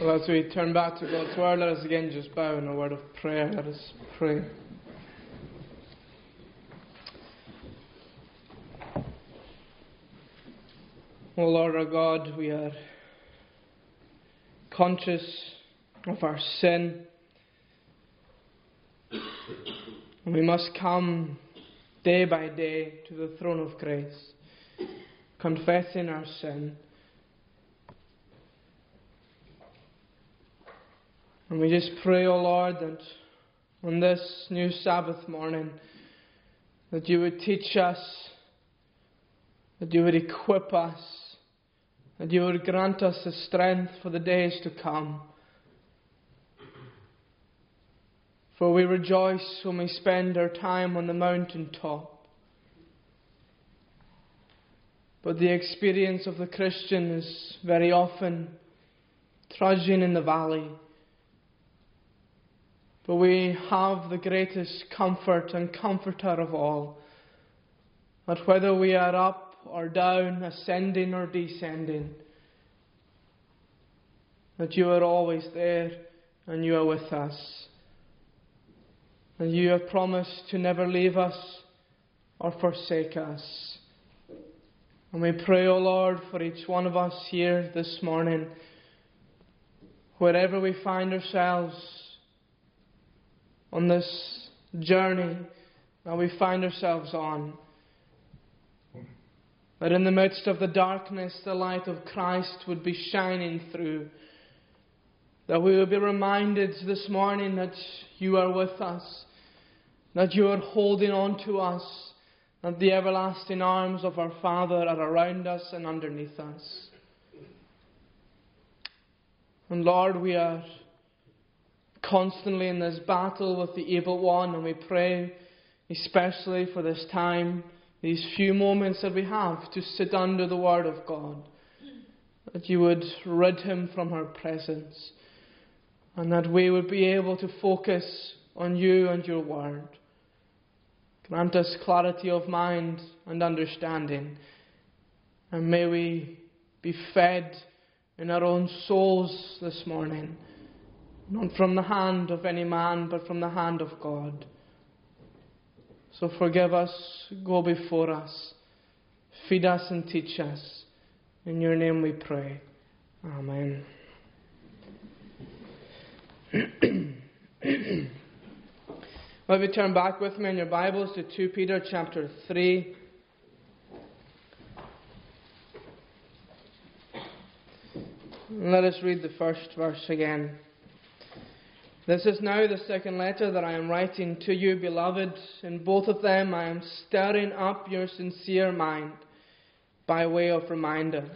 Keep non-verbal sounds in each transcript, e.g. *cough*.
Well, as we turn back to God's Word, let us again just bow in a word of prayer. Let us pray. O Lord our God, we are conscious of our sin. We must come day by day to the throne of grace, confessing our sin. And we just pray, O oh Lord, that on this new Sabbath morning, that you would teach us, that you would equip us, that you would grant us the strength for the days to come. For we rejoice when we spend our time on the mountain top. But the experience of the Christian is very often trudging in the valley. But we have the greatest comfort and comforter of all. That whether we are up or down, ascending or descending, that you are always there and you are with us. And you have promised to never leave us or forsake us. And we pray, O oh Lord, for each one of us here this morning, wherever we find ourselves on this journey that we find ourselves on, that in the midst of the darkness, the light of Christ would be shining through. That we would be reminded this morning that you are with us that you are holding on to us, that the everlasting arms of our Father are around us and underneath us. And Lord, we are constantly in this battle with the evil one, and we pray especially for this time, these few moments that we have to sit under the Word of God, that you would rid him from our presence, and that we would be able to focus on you and your Word. Grant us clarity of mind and understanding. And may we be fed in our own souls this morning, not from the hand of any man, but from the hand of God. So forgive us, go before us, feed us and teach us. In your name we pray. Amen. *clears throat* Let me turn back with me in your Bibles to 2 Peter chapter 3. Let us read the first verse again. This is now the second letter that I am writing to you, beloved. In both of them I am stirring up your sincere mind by way of reminder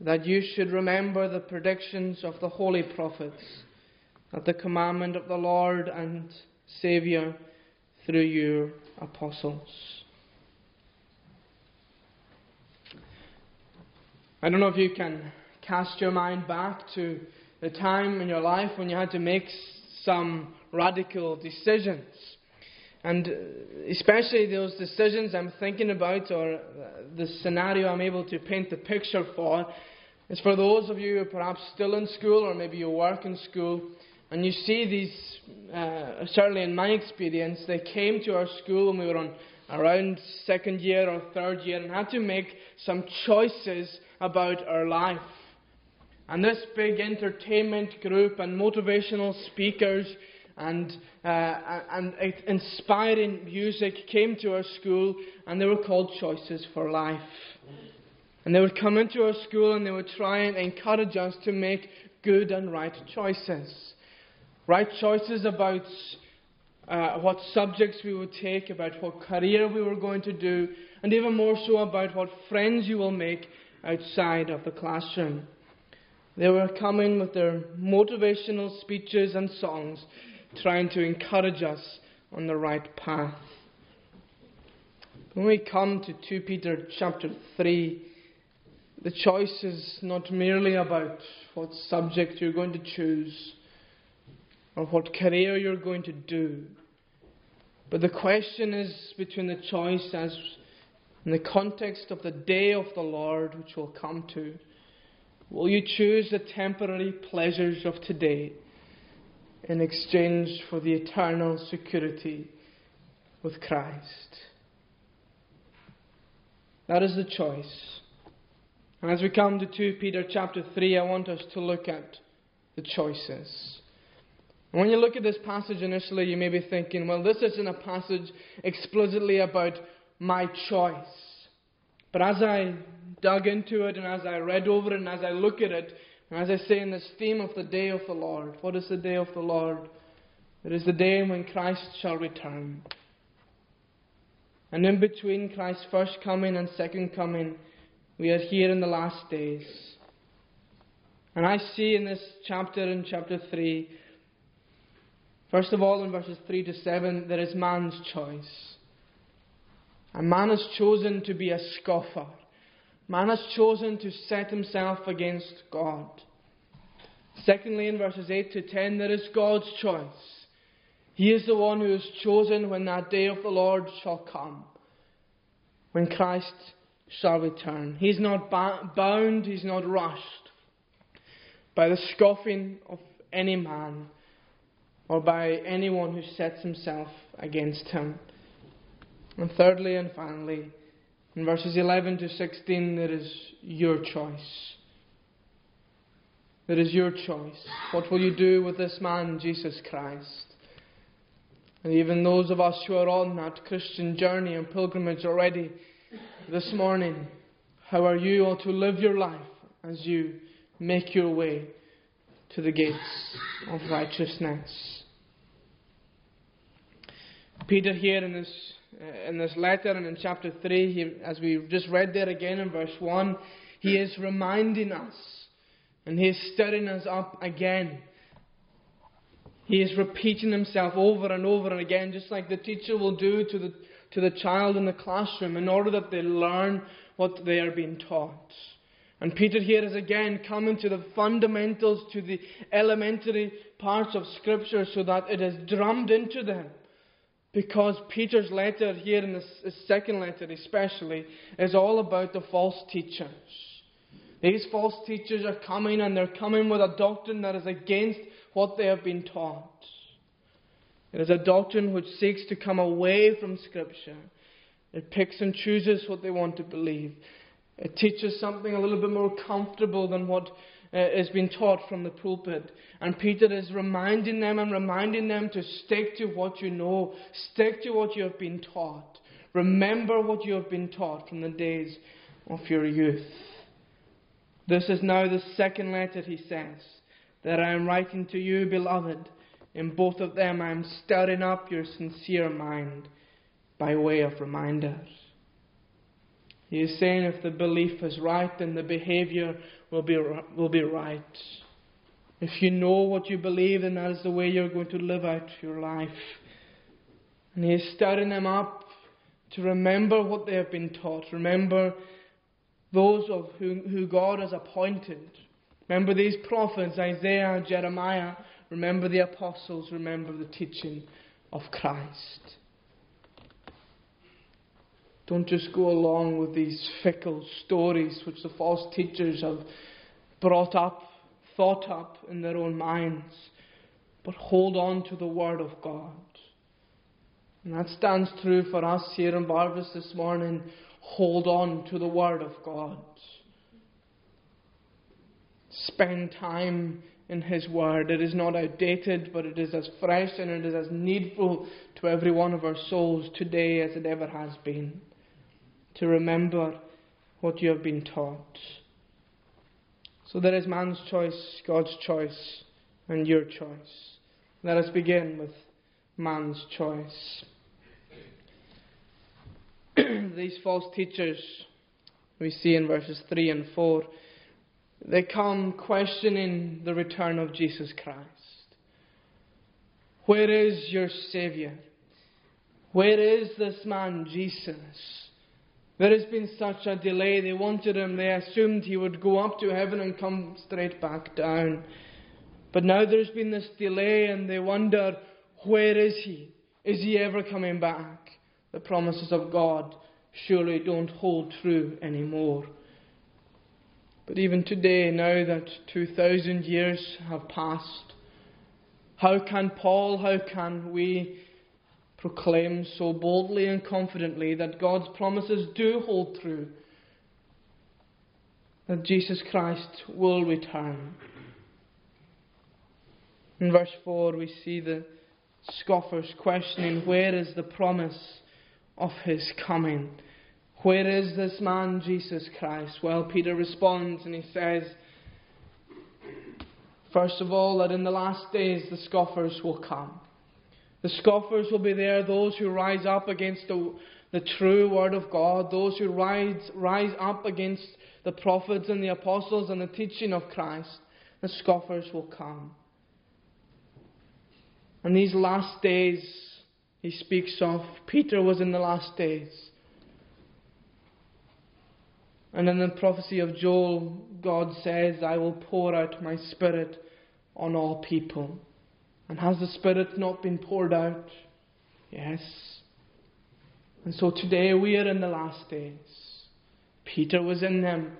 that you should remember the predictions of the holy prophets, that the commandment of the Lord and Saviour through your apostles. I don't know if you can cast your mind back to the time in your life when you had to make some radical decisions. And especially those decisions I'm thinking about, or the scenario I'm able to paint the picture for, is for those of you who are perhaps still in school, or maybe you work in school, and you see these, uh, certainly in my experience, they came to our school when we were on around second year or third year and had to make some choices about our life. And this big entertainment group and motivational speakers and, uh, and inspiring music came to our school and they were called Choices for Life. And they would come into our school and they would try and encourage us to make good and right choices right choices about uh, what subjects we would take, about what career we were going to do, and even more so about what friends you will make outside of the classroom. They were coming with their motivational speeches and songs, trying to encourage us on the right path. When we come to 2 Peter chapter 3, the choice is not merely about what subject you're going to choose or what career you're going to do. But the question is between the choice as in the context of the day of the Lord, which we'll come to, Will you choose the temporary pleasures of today in exchange for the eternal security with Christ? That is the choice. And as we come to 2 Peter chapter 3, I want us to look at the choices. And when you look at this passage initially, you may be thinking, well, this isn't a passage explicitly about my choice. But as I dug into it and as I read over it and as I look at it, and as I say in this theme of the day of the Lord, what is the day of the Lord? It is the day when Christ shall return. And in between Christ's first coming and second coming, we are here in the last days. And I see in this chapter, in chapter 3, first of all in verses 3 to 7, there is man's choice. And man has chosen to be a scoffer. Man has chosen to set himself against God. Secondly, in verses 8 to 10, there is God's choice. He is the one who is chosen when that day of the Lord shall come, when Christ shall return. He's not bound, he's not rushed by the scoffing of any man or by anyone who sets himself against him. And thirdly and finally, in verses 11 to 16, it is your choice. It is your choice. What will you do with this man, Jesus Christ? And even those of us who are on that Christian journey and pilgrimage already this morning, how are you all to live your life as you make your way to the gates of righteousness? Peter, here in this, uh, Uh, in this letter and in chapter 3, he, as we just read there again in verse 1, he is reminding us and he is stirring us up again he is repeating himself over and over and again, just like the teacher will do to the, to the child in the classroom, in order that they learn what they are being taught. And Peter here is again coming to the fundamentals, to the elementary parts of Scripture, so that it is drummed into them. Because Peter's letter here, in his second letter especially, is all about the false teachers. These false teachers are coming and they're coming with a doctrine that is against what they have been taught. It is a doctrine which seeks to come away from Scripture. It picks and chooses what they want to believe. It teaches something a little bit more comfortable than what Uh, is being taught from the pulpit. And Peter is reminding them and reminding them to stick to what you know, stick to what you have been taught. Remember what you have been taught from the days of your youth. This is now the second letter, he says that I am writing to you, beloved. In both of them, I am stirring up your sincere mind by way of reminders. He is saying if the belief is right, then the behavior will be, will be right. If you know what you believe, then that is the way you're going to live out your life. And he is stirring them up to remember what they have been taught. Remember those of whom, who God has appointed Remember these prophets, Isaiah, Jeremiah. Remember the apostles. Remember the teaching of Christ. Don't just go along with these fickle stories which the false teachers have brought up, thought up in their own minds, but hold on to the Word of God. And that stands true for us here in Barvas this morning. Hold on to the Word of God. Spend time in His Word. It is not outdated, but it is as fresh and it is as needful to every one of our souls today as it ever has been. To remember what you have been taught. So there is man's choice, God's choice, and your choice. Let us begin with man's choice. *clears throat* These false teachers we see in verses 3 and 4 they come questioning the return of Jesus Christ. Where is your Saviour? Where is this man, Jesus? There has been such a delay. They wanted him, they assumed he would go up to heaven and come straight back down. But now there's been this delay, and they wonder, where is he? Is he ever coming back? The promises of God surely don't hold true anymore. But even today, now that 2,000 years have passed, how can Paul, how can we proclaim so boldly and confidently that God's promises do hold true? That Jesus Christ will return. In verse 4, we see the scoffers questioning where is the promise of his coming? Where is this man, Jesus Christ? Well, Peter responds and he says, First of all, that in the last days the scoffers will come. The scoffers will be there, those who rise up against the, the true Word of God, those who rise, rise up against the prophets and the apostles and the teaching of Christ. The scoffers will come. And these last days he speaks of, Peter was in the last days. And in the prophecy of Joel, God says, I will pour out my Spirit on all people. And has the Spirit not been poured out? Yes. And so today we are in the last days. Peter was in them,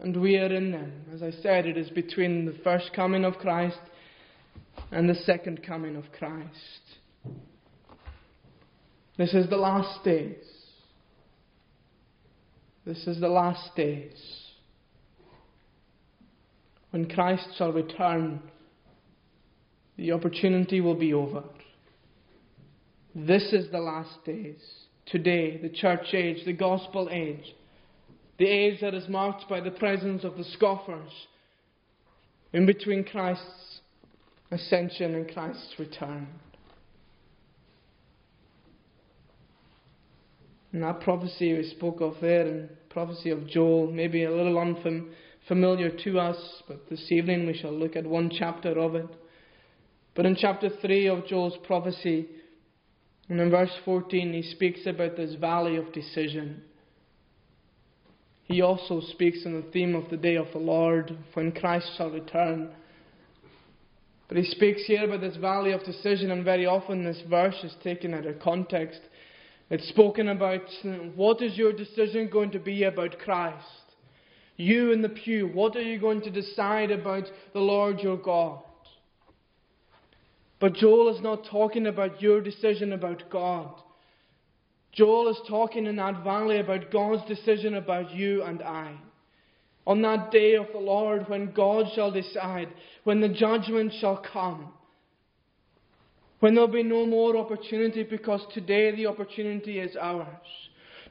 and we are in them. As I said, it is between the first coming of Christ and the second coming of Christ. This is the last days. This is the last days. When Christ shall return, the opportunity will be over. This is the last days. Today, the church age, the gospel age, the age that is marked by the presence of the scoffers in between Christ's ascension and Christ's return. And that prophecy we spoke of there, and prophecy of Joel, maybe a little unfamiliar to us, but this evening we shall look at one chapter of it. But in chapter 3 of Joel's prophecy, and in verse 14, he speaks about this valley of decision. He also speaks on the theme of the day of the Lord, when Christ shall return. But he speaks here about this valley of decision, and very often this verse is taken out of context. It's spoken about what is your decision going to be about Christ? You in the pew, what are you going to decide about the Lord your God? But Joel is not talking about your decision about God. Joel is talking in that valley about God's decision about you and I. On that day of the Lord, when God shall decide, when the judgment shall come, when there'll be no more opportunity because today the opportunity is ours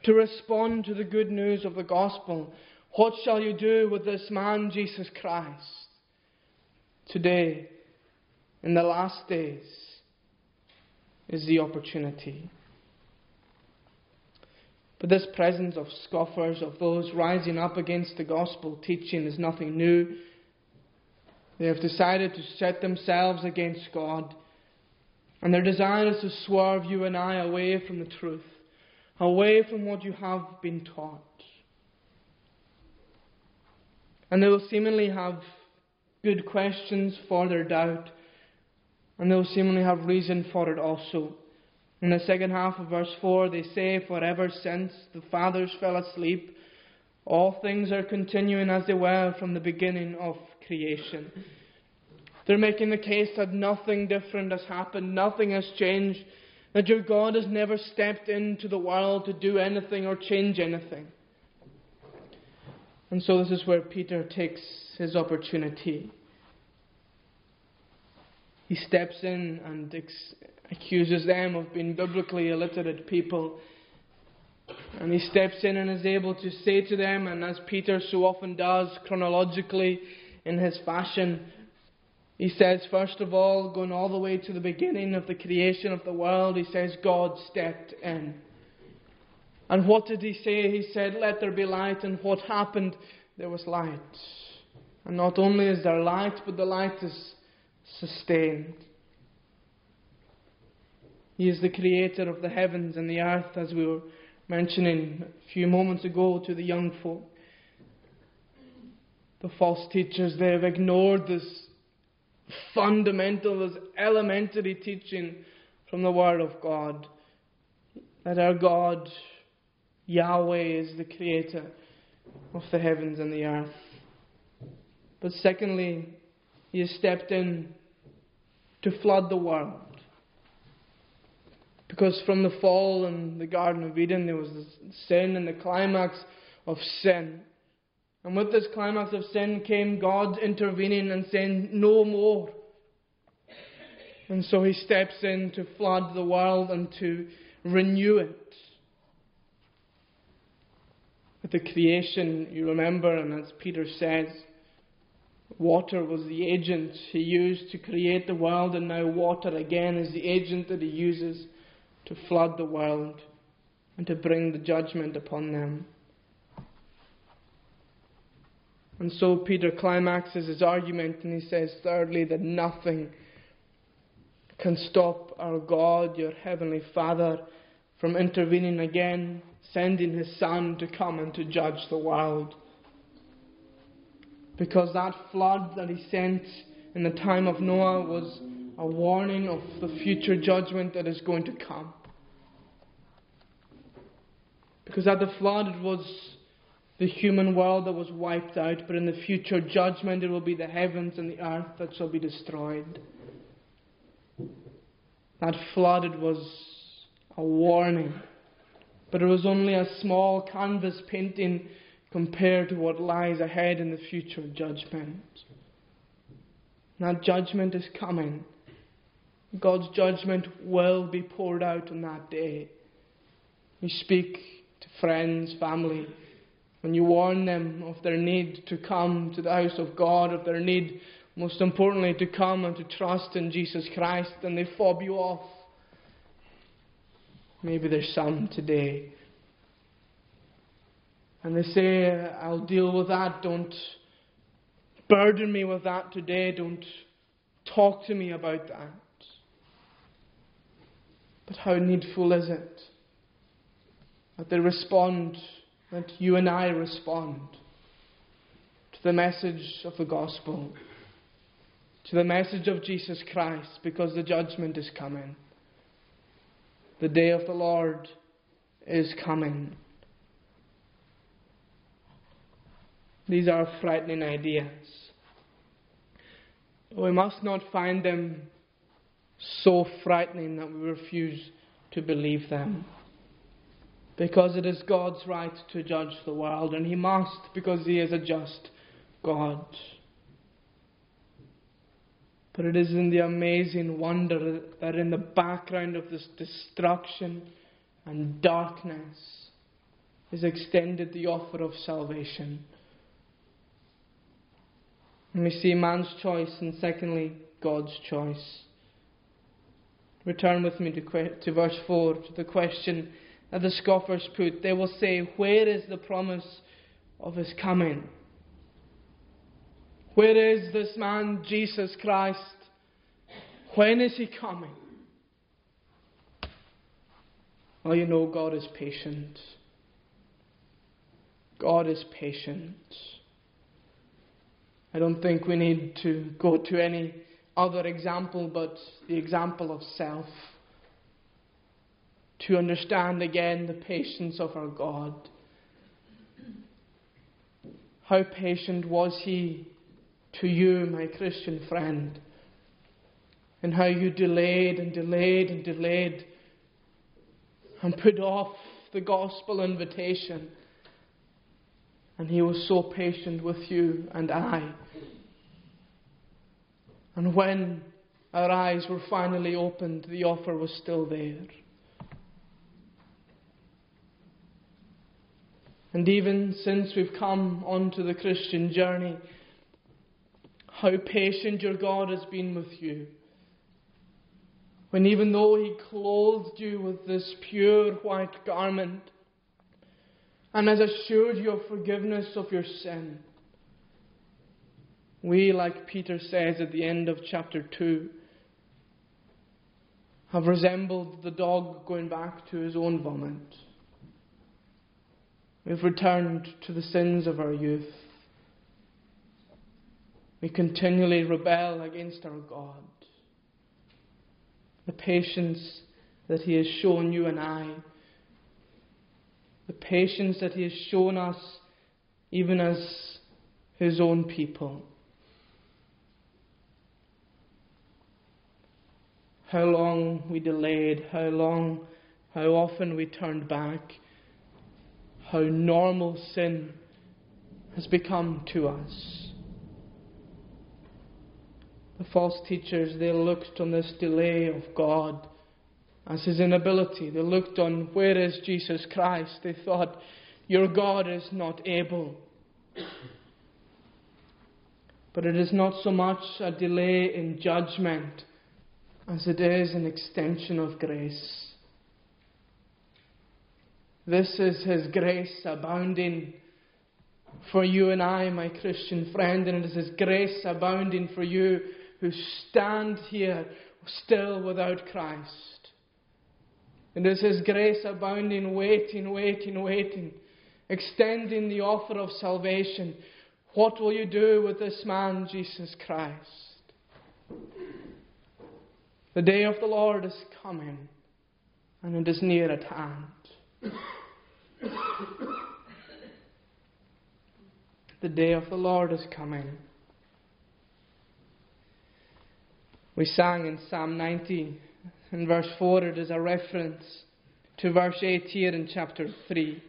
to respond to the good news of the gospel. What shall you do with this man, Jesus Christ? Today, in the last days, is the opportunity. But this presence of scoffers, of those rising up against the gospel teaching, is nothing new. They have decided to set themselves against God and their desire is to swerve you and I away from the truth, away from what you have been taught. And they will seemingly have good questions for their doubt, and they will seemingly have reason for it also. In the second half of verse 4, they say, For ever since the fathers fell asleep, all things are continuing as they were from the beginning of creation. They're making the case that nothing different has happened, nothing has changed, that your God has never stepped into the world to do anything or change anything. And so this is where Peter takes his opportunity. He steps in and ex- accuses them of being biblically illiterate people. And he steps in and is able to say to them, and as Peter so often does chronologically in his fashion, he says, first of all, going all the way to the beginning of the creation of the world, he says, God stepped in. And what did he say? He said, Let there be light. And what happened? There was light. And not only is there light, but the light is sustained. He is the creator of the heavens and the earth, as we were mentioning a few moments ago to the young folk. The false teachers, they have ignored this fundamental, this elementary teaching from the Word of God that our God, Yahweh, is the creator of the heavens and the earth. But secondly, he stepped in to flood the world. Because from the fall in the Garden of Eden, there was sin and the climax of sin. And with this climax of sin came God intervening and saying, No more. And so he steps in to flood the world and to renew it. With the creation, you remember, and as Peter says, water was the agent he used to create the world, and now water again is the agent that he uses to flood the world and to bring the judgment upon them. And so Peter climaxes his argument and he says, thirdly, that nothing can stop our God, your heavenly Father, from intervening again, sending his Son to come and to judge the world. Because that flood that he sent in the time of Noah was a warning of the future judgment that is going to come. Because at the flood it was the human world that was wiped out, but in the future judgment it will be the heavens and the earth that shall be destroyed. That flood it was a warning, but it was only a small canvas painting compared to what lies ahead in the future of judgment. That judgment is coming. God's judgment will be poured out on that day. You speak to friends, family, and you warn them of their need to come to the house of God, of their need, most importantly, to come and to trust in Jesus Christ, and they fob you off. Maybe there's some today. And they say, I'll deal with that. Don't burden me with that today. Don't talk to me about that. But how needful is it that they respond, that you and I respond to the message of the gospel, to the message of Jesus Christ, because the judgment is coming. The day of the Lord is coming. These are frightening ideas. We must not find them so frightening that we refuse to believe them. Because it is God's right to judge the world, and He must because He is a just God. But it is in the amazing wonder that in the background of this destruction and darkness is extended the offer of salvation. And we see man's choice, and secondly, God's choice. Return with me to, to verse 4, to the question that the scoffers put. They will say, Where is the promise of his coming? Where is this man, Jesus Christ? When is he coming? Well, you know, God is patient. God is patient. I don't think we need to go to any other example but the example of self to understand again the patience of our God. How patient was He to you, my Christian friend, and how you delayed and delayed and delayed and put off the gospel invitation. And He was so patient with you and I. And when our eyes were finally opened, the offer was still there. And even since we've come onto the Christian journey, how patient your God has been with you. When even though He clothed you with this pure white garment and has assured you of forgiveness of your sin, we, like Peter says at the end of chapter 2, have resembled the dog going back to his own vomit. We've returned to the sins of our youth. We continually rebel against our God. The patience that He has shown you and I, patience that He has shown us, even as His own people. How long we delayed, how long, how often we turned back, how normal sin has become to us. The false teachers, they looked on this delay of God as his inability. They looked on where is Jesus Christ. They thought, Your God is not able. But it is not so much a delay in judgment as it is an extension of grace. This is His grace abounding for you and I, my Christian friend, and it is His grace abounding for you who stand here still without Christ. And is His grace abounding, waiting, waiting, waiting, extending the offer of salvation. What will you do with this man, Jesus Christ? The day of the Lord is coming, and it is near at hand. the day of the Lord is coming. We sang in Psalm 90, in verse 4, it is a reference to verse 8 here in chapter 3.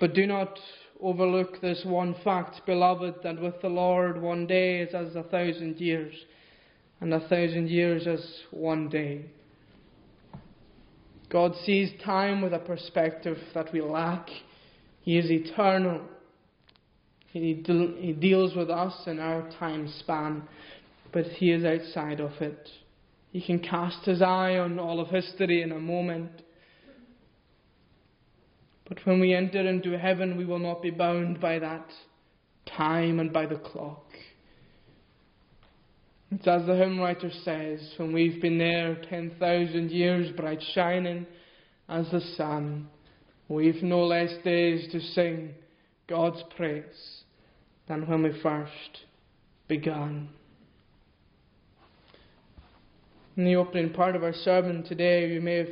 But do not overlook this one fact, beloved, that with the Lord one day is as a thousand years, and a thousand years as one day. God sees time with a perspective that we lack. He is eternal. He, de- he deals with us in our time span, but He is outside of it. He can cast His eye on all of history in a moment. But when we enter into heaven, we will not be bound by that time and by the clock. It's as the hymn writer says, when we've been there 10,000 years, bright shining as the sun, we've no less days to sing God's praise than when we first began. In the opening part of our sermon today, you may have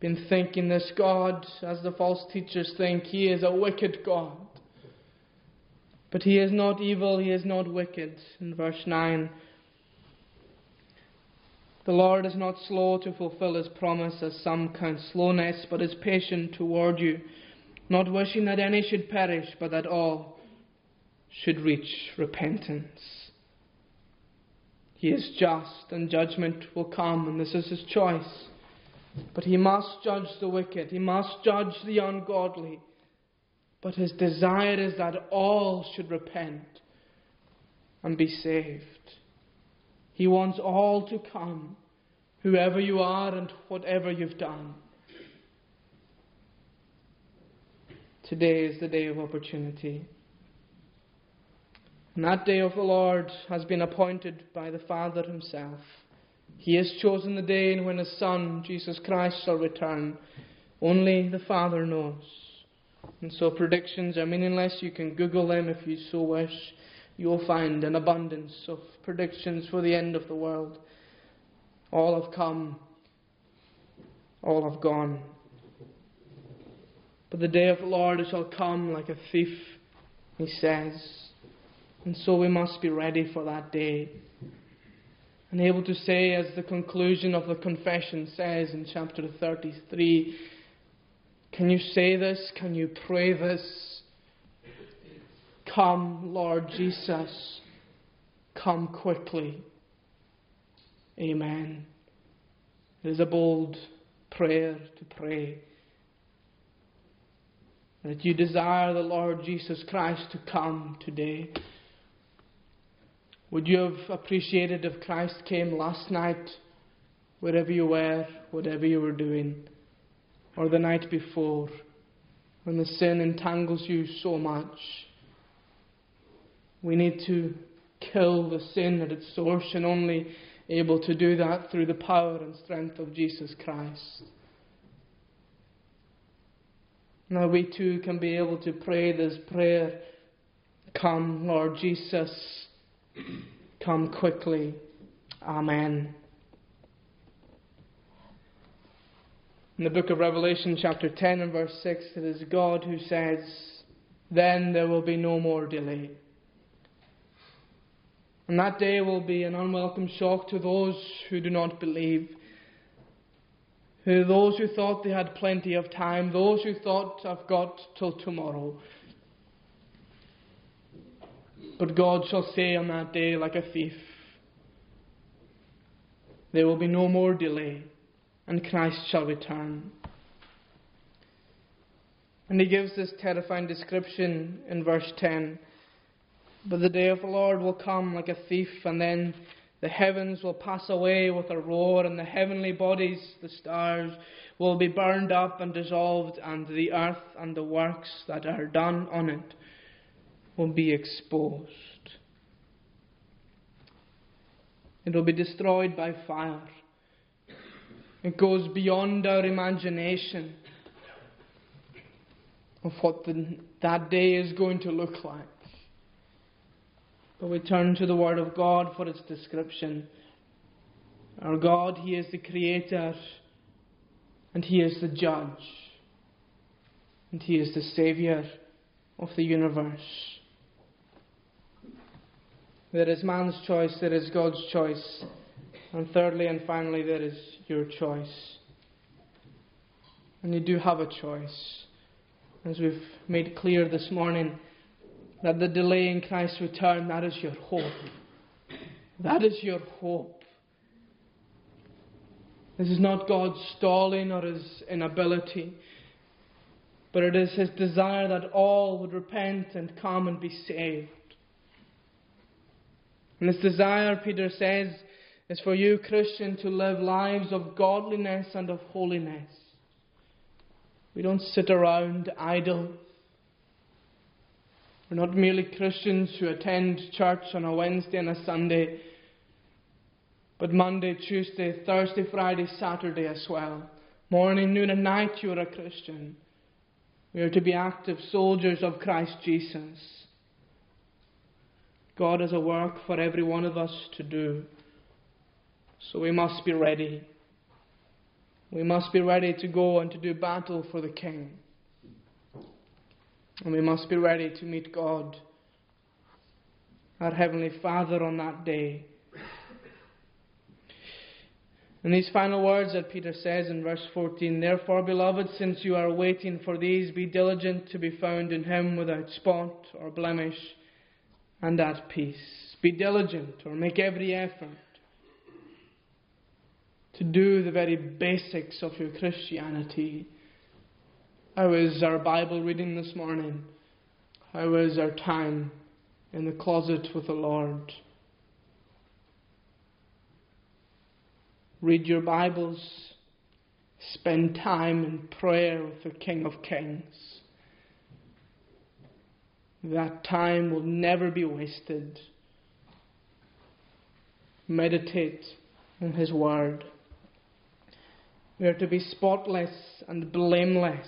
been thinking this God, as the false teachers think, He is a wicked God. But he is not evil, he is not wicked. In verse 9, the Lord is not slow to fulfill his promise, as some count slowness, but is patient toward you, not wishing that any should perish, but that all should reach repentance. He is just, and judgment will come, and this is his choice. But he must judge the wicked, he must judge the ungodly. But his desire is that all should repent and be saved. He wants all to come, whoever you are and whatever you've done. Today is the day of opportunity. And that day of the Lord has been appointed by the Father Himself. He has chosen the day when His Son, Jesus Christ, shall return. Only the Father knows. And so predictions are meaningless. You can Google them if you so wish. You will find an abundance of predictions for the end of the world. All have come, all have gone. But the day of the Lord shall come like a thief, he says. And so we must be ready for that day. And able to say, as the conclusion of the confession says in chapter 33, can you say this? Can you pray this? Come, Lord Jesus, come quickly. Amen. It is a bold prayer to pray that you desire the Lord Jesus Christ to come today. Would you have appreciated if Christ came last night, wherever you were, whatever you were doing? or the night before when the sin entangles you so much. We need to kill the sin at its source and only able to do that through the power and strength of Jesus Christ. Now we too can be able to pray this prayer Come, Lord Jesus, come quickly. Amen. In the book of Revelation, chapter 10 and verse 6, it is God who says, Then there will be no more delay. And that day will be an unwelcome shock to those who do not believe. Those who thought they had plenty of time, those who thought, I've got till tomorrow. But God shall say on that day, like a thief, there will be no more delay, and Christ shall return. And he gives this terrifying description in verse 10. But the day of the Lord will come like a thief, and then the heavens will pass away with a roar, and the heavenly bodies, the stars, will be burned up and dissolved, and the earth and the works that are done on it will be exposed. It will be destroyed by fire. It goes beyond our imagination of what the, that day is going to look like. But we turn to the Word of God for its description. Our God, He is the Creator, and He is the Judge, and He is the Saviour of the universe. There is man's choice, there is God's choice, and thirdly and finally, there is your choice. And you do have a choice. As we've made clear this morning, that the delay in Christ's return, that is your hope. That is your hope. This is not God's stalling or his inability, but it is his desire that all would repent and come and be saved. And this desire, Peter says, is for you, Christian, to live lives of godliness and of holiness. We don't sit around idle. We're not merely Christians who attend church on a Wednesday and a Sunday, but Monday, Tuesday, Thursday, Friday, Saturday as well. Morning, noon, and night, you are a Christian. We are to be active soldiers of Christ Jesus. God has a work for every one of us to do. So we must be ready. We must be ready to go and to do battle for the King. And we must be ready to meet God, our Heavenly Father, on that day. And these final words that Peter says in verse 14 Therefore, beloved, since you are waiting for these, be diligent to be found in Him without spot or blemish and at peace. Be diligent or make every effort to do the very basics of your Christianity how is our Bible reading this morning? How is our time in the closet with the Lord? Read your Bibles. Spend time in prayer with the King of Kings. That time will never be wasted. Meditate on His Word. We are to be spotless and blameless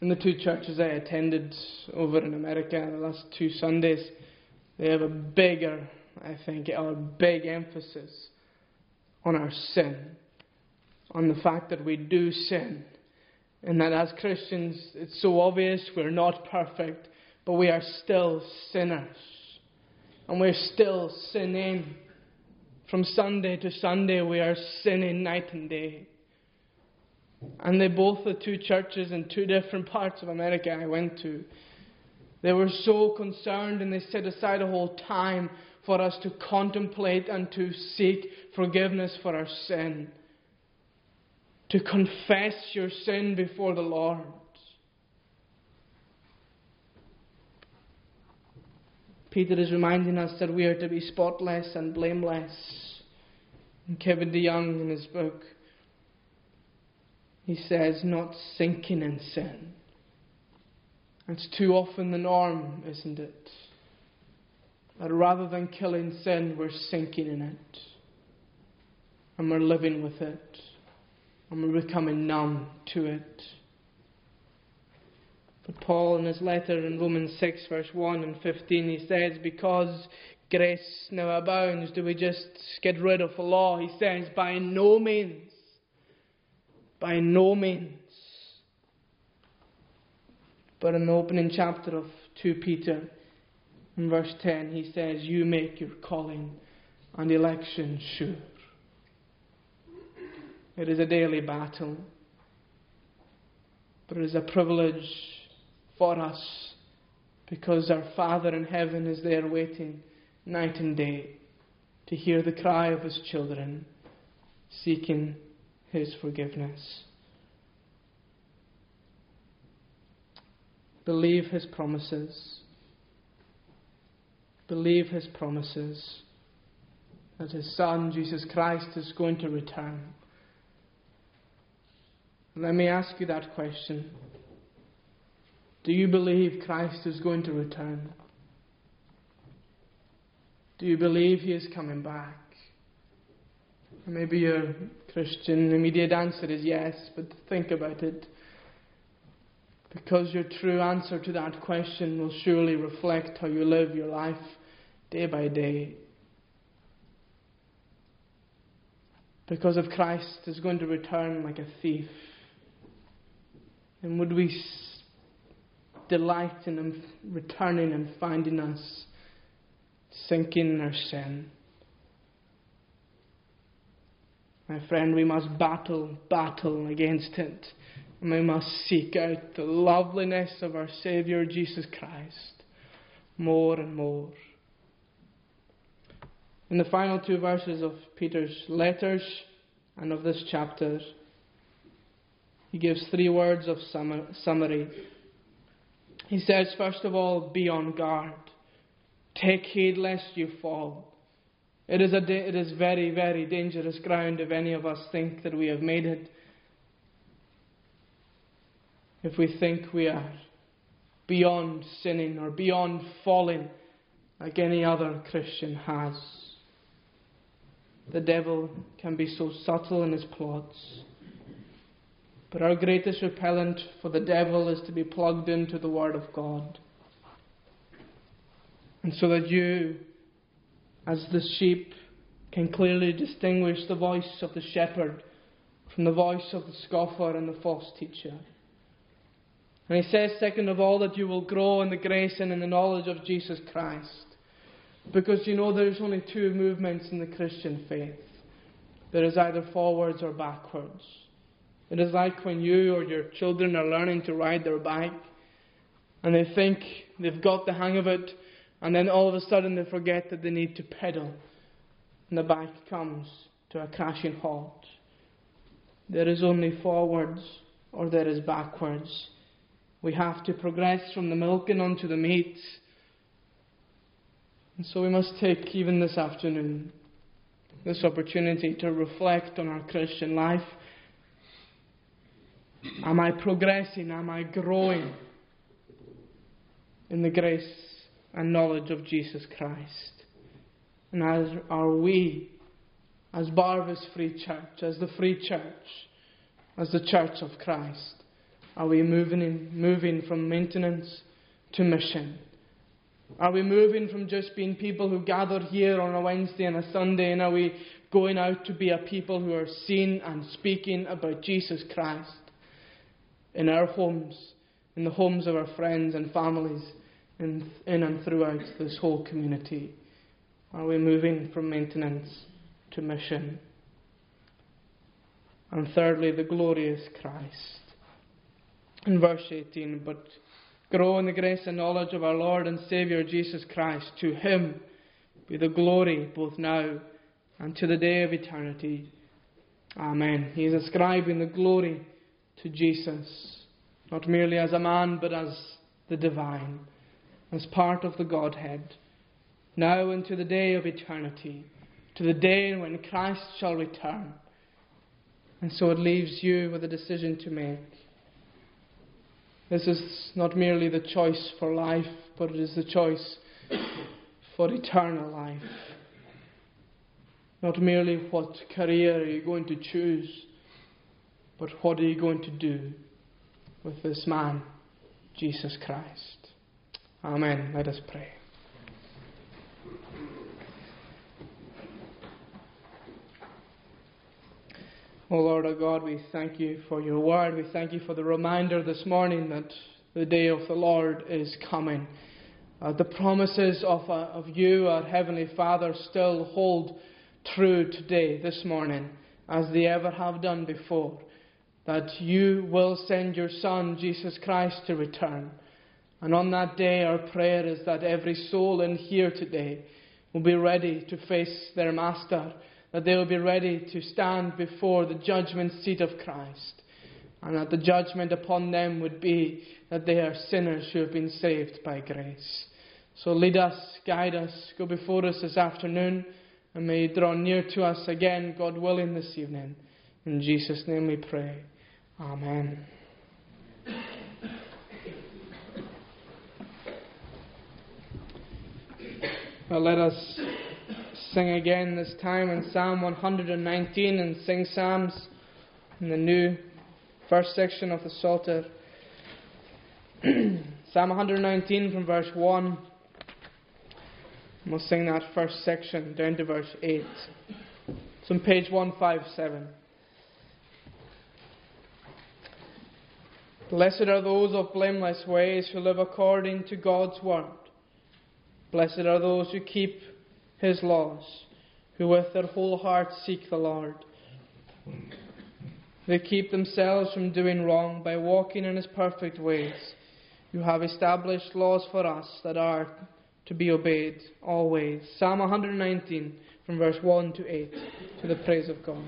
in the two churches I attended over in America the last two Sundays, they have a bigger, I think, a big emphasis on our sin, on the fact that we do sin, and that as Christians, it's so obvious we're not perfect, but we are still sinners, and we're still sinning. From Sunday to Sunday, we are sinning night and day. And they both, the two churches in two different parts of America I went to, they were so concerned and they set aside a whole time for us to contemplate and to seek forgiveness for our sin. To confess your sin before the Lord. Peter is reminding us that we are to be spotless and blameless. And Kevin DeYoung, in his book, he says, not sinking in sin. It's too often the norm, isn't it? That rather than killing sin, we're sinking in it. And we're living with it. And we're becoming numb to it. But Paul, in his letter in Romans 6, verse 1 and 15, he says, Because grace now abounds, do we just get rid of the law? He says, By no means. By no means. But in the opening chapter of 2 Peter, In verse 10, he says, You make your calling and election sure. It is a daily battle, but it is a privilege for us because our Father in heaven is there waiting night and day to hear the cry of his children seeking his forgiveness. Believe his promises. Believe his promises that his Son, Jesus Christ, is going to return. Let me ask you that question. Do you believe Christ is going to return? Do you believe he is coming back? Maybe you're Christian. Immediate answer is yes, but think about it. Because your true answer to that question will surely reflect how you live your life day by day. Because if Christ is going to return like a thief, then would we delight in Him returning and finding us sinking in our sin? My friend, we must battle, battle against it. And we must seek out the loveliness of our Saviour Jesus Christ more and more. In the final two verses of Peter's letters and of this chapter, he gives three words of summary. He says, first of all, be on guard. Take heed lest you fall. It is, a it is very, very dangerous ground if any of us think that we have made it. If we think we are beyond sinning or beyond falling like any other Christian has. The devil can be so subtle in his plots. But our greatest repellent for the devil is to be plugged into the Word of God. And so that you, as the sheep, can clearly distinguish the voice of the shepherd from the voice of the scoffer and the false teacher. And he says, second of all, that you will grow in the grace and in the knowledge of Jesus Christ. Because you know there's only two movements in the Christian faith there is either forwards or backwards. It is like when you or your children are learning to ride their bike and they think they've got the hang of it, and then all of a sudden they forget that they need to pedal, and the bike comes to a crashing halt. There is only forwards or there is backwards. We have to progress from the milking onto the meat and so we must take, even this afternoon, this opportunity to reflect on our Christian life. Am I progressing? Am I growing in the grace and knowledge of Jesus Christ? And as are we, as Barvas Free Church, as the Free Church, as the Church of Christ, are we moving, in, moving from maintenance to mission? Are we moving from just being people who gather here on a Wednesday and a Sunday, and are we going out to be a people who are seen and speaking about Jesus Christ in our homes, in the homes of our friends and families, in, in and throughout this whole community? Are we moving from maintenance to mission? And thirdly, the glorious Christ. In verse 18, but grow in the grace and knowledge of our Lord and Saviour Jesus Christ. To him be the glory both now and to the day of eternity. Amen. He is ascribing the glory to Jesus, not merely as a man, but as the divine, as part of the Godhead, now and to the day of eternity, to the day when Christ shall return. And so it leaves you with a decision to make. This is not merely the choice for life, but it is the choice for eternal life. Not merely what career are you going to choose, but what are you going to do with this man, Jesus Christ. Amen. Let us pray. O oh Lord our God, we thank you for your word. We thank you for the reminder this morning that the day of the Lord is coming. uh, the promises of, uh, of you, our Heavenly Father, still hold true today, this morning, as they ever have done before. That you will send your Son, Jesus Christ, to return. And on that day, our prayer is that every soul in here today will be ready to face their Master, that they will be ready to stand before the judgment seat of Christ, and that the judgment upon them would be that they are sinners who have been saved by grace. So lead us, guide us, go before us this afternoon, and may you draw near to us again, God willing, this evening. In Jesus' name we pray. Amen. Well, let us sing again this time in Psalm 119 and sing Psalms in the new first section of the Psalter. *clears throat* Psalm 119 from verse 1 We'll sing that first section down to verse 8. It's on page 157. Blessed are those of blameless ways who live according to God's word. Blessed are those who keep his laws, who with their whole heart seek the Lord. They keep themselves from doing wrong by walking in his perfect ways. You have established laws for us that are to be obeyed always. Psalm 119 from verse 1 to 8 to the praise of God.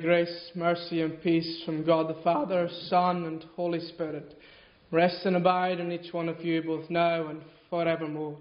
Grace, mercy, and peace from God the Father, Son, and Holy Spirit rest and abide on each one of you both now and forevermore.